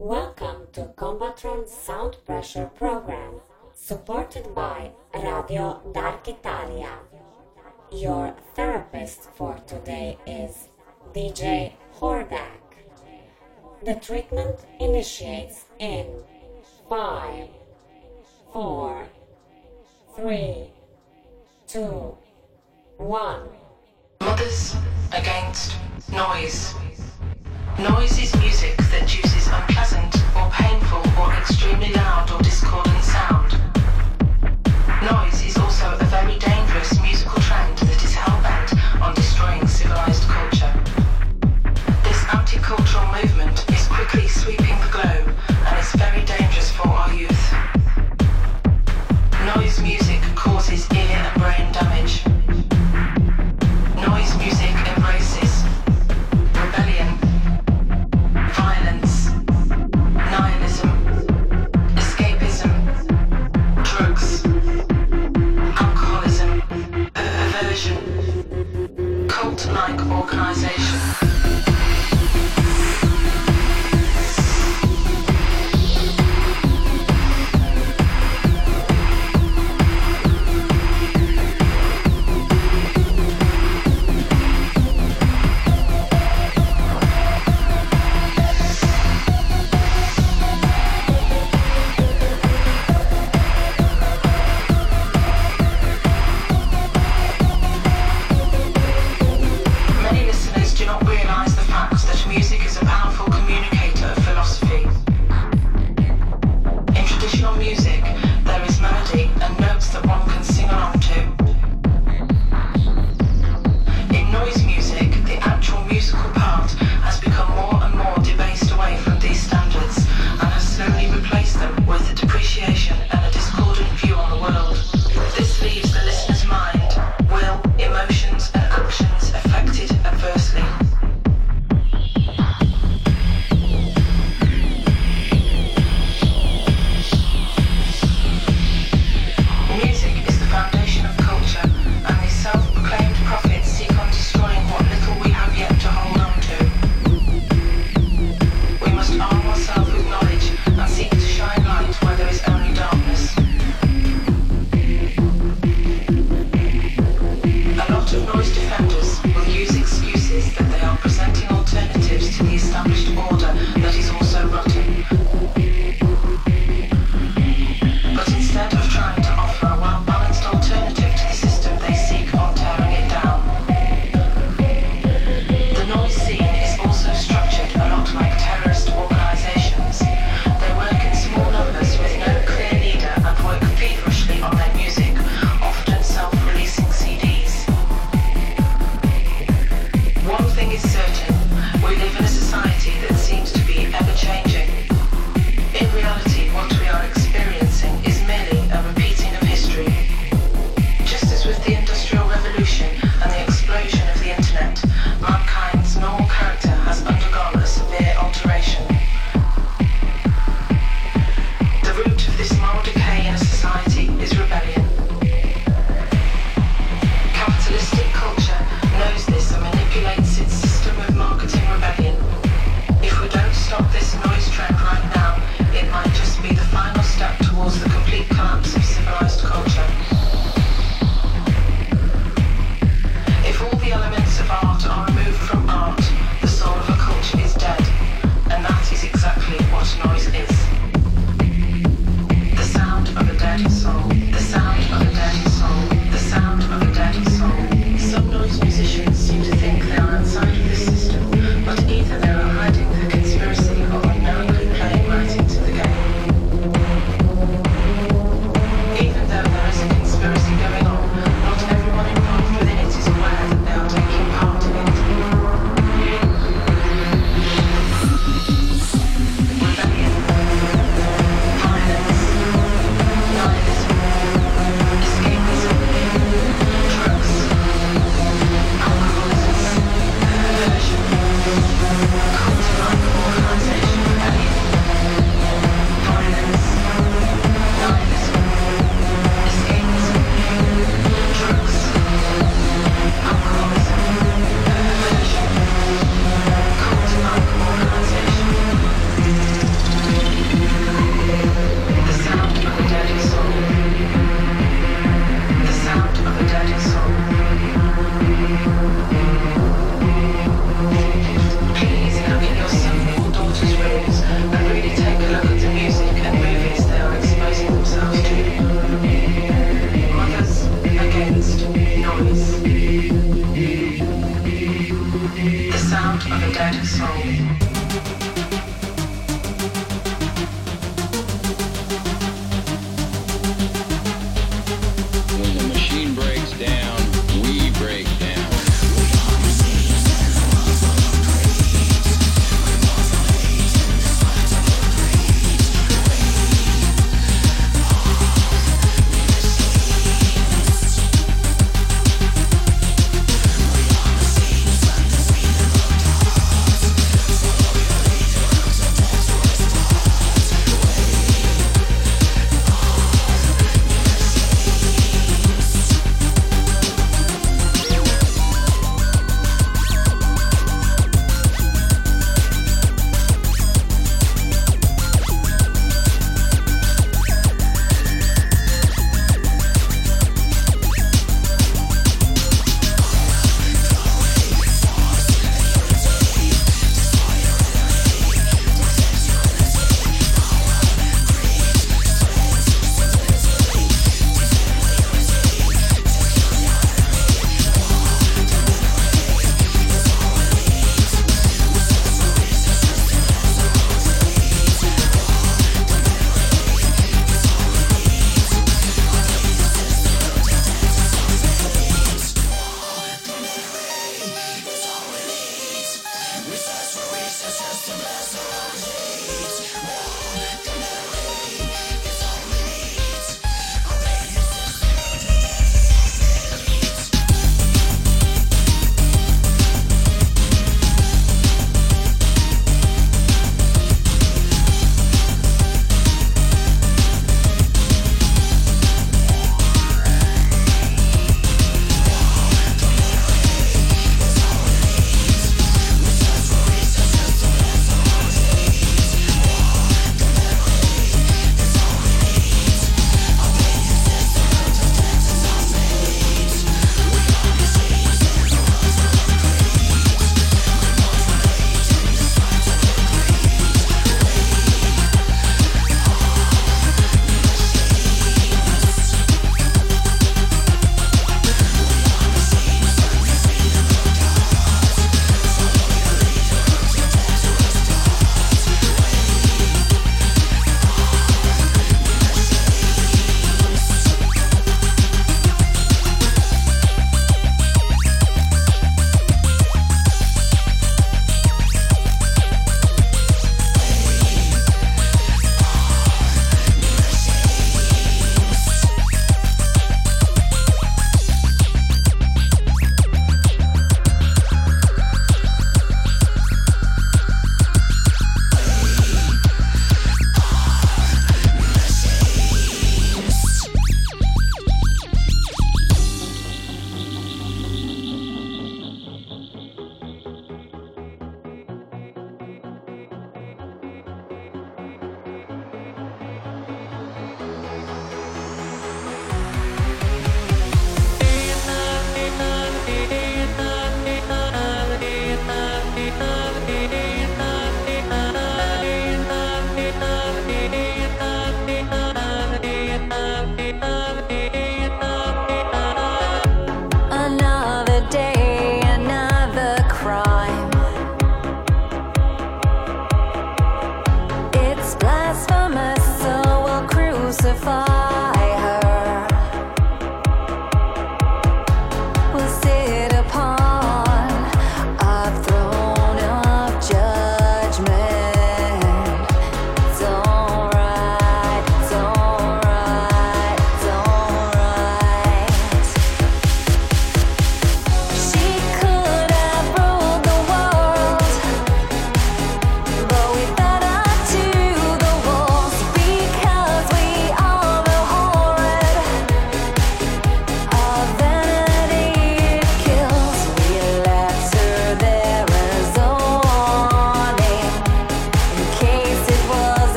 Welcome to Combatron Sound Pressure Program, supported by Radio Dark Italia. Your therapist for today is DJ Horback. The treatment initiates in 5, 4, 3, 2, 1. Mothers against noise. Noise is music that uses unpleasant or painful or extremely loud or discordant sound. Noise is also a very dangerous musical trend that is hellbent on destroying civilized culture. This anti-cultural movement is quickly sweeping the globe and is very dangerous for our youth. Noise music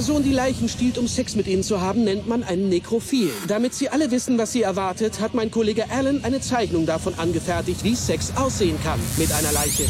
Person, die Leichen stiehlt, um Sex mit ihnen zu haben, nennt man einen Nekrophil. Damit Sie alle wissen, was Sie erwartet, hat mein Kollege Alan eine Zeichnung davon angefertigt, wie Sex aussehen kann mit einer Leiche.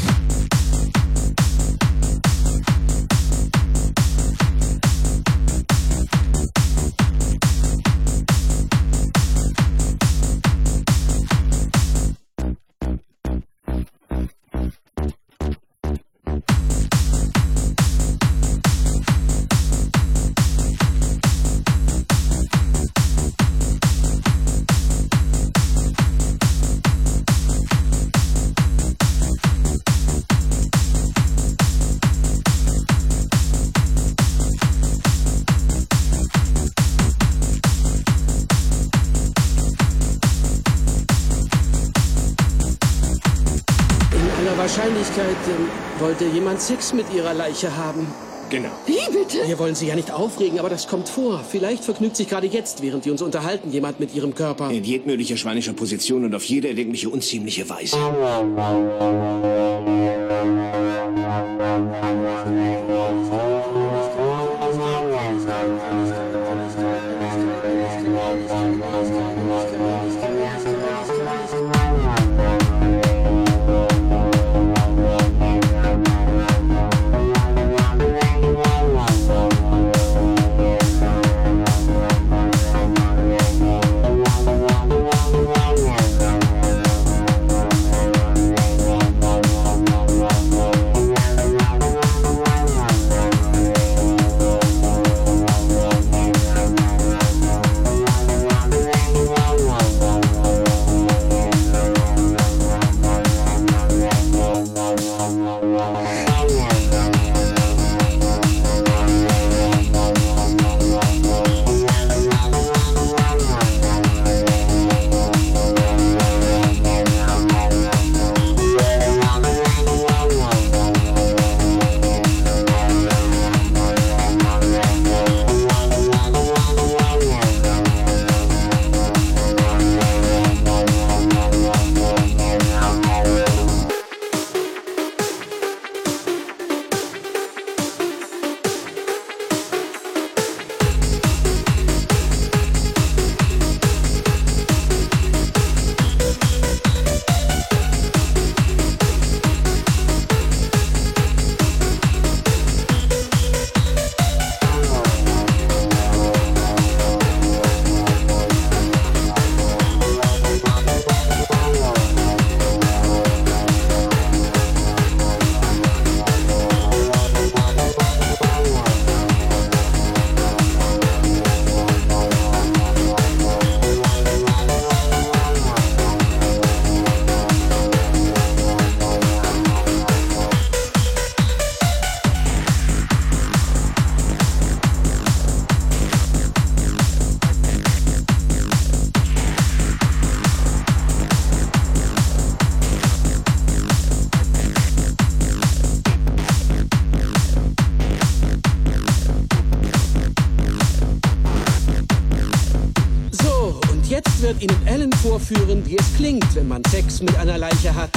Wollte jemand Sex mit ihrer Leiche haben. Genau. Wie bitte? Wir wollen Sie ja nicht aufregen, aber das kommt vor. Vielleicht vergnügt sich gerade jetzt, während wir uns unterhalten, jemand mit Ihrem Körper. In jedmöglicher schweinischer Position und auf jede erdenkliche unziemliche Weise. Man Sex mit einer Leiche hat.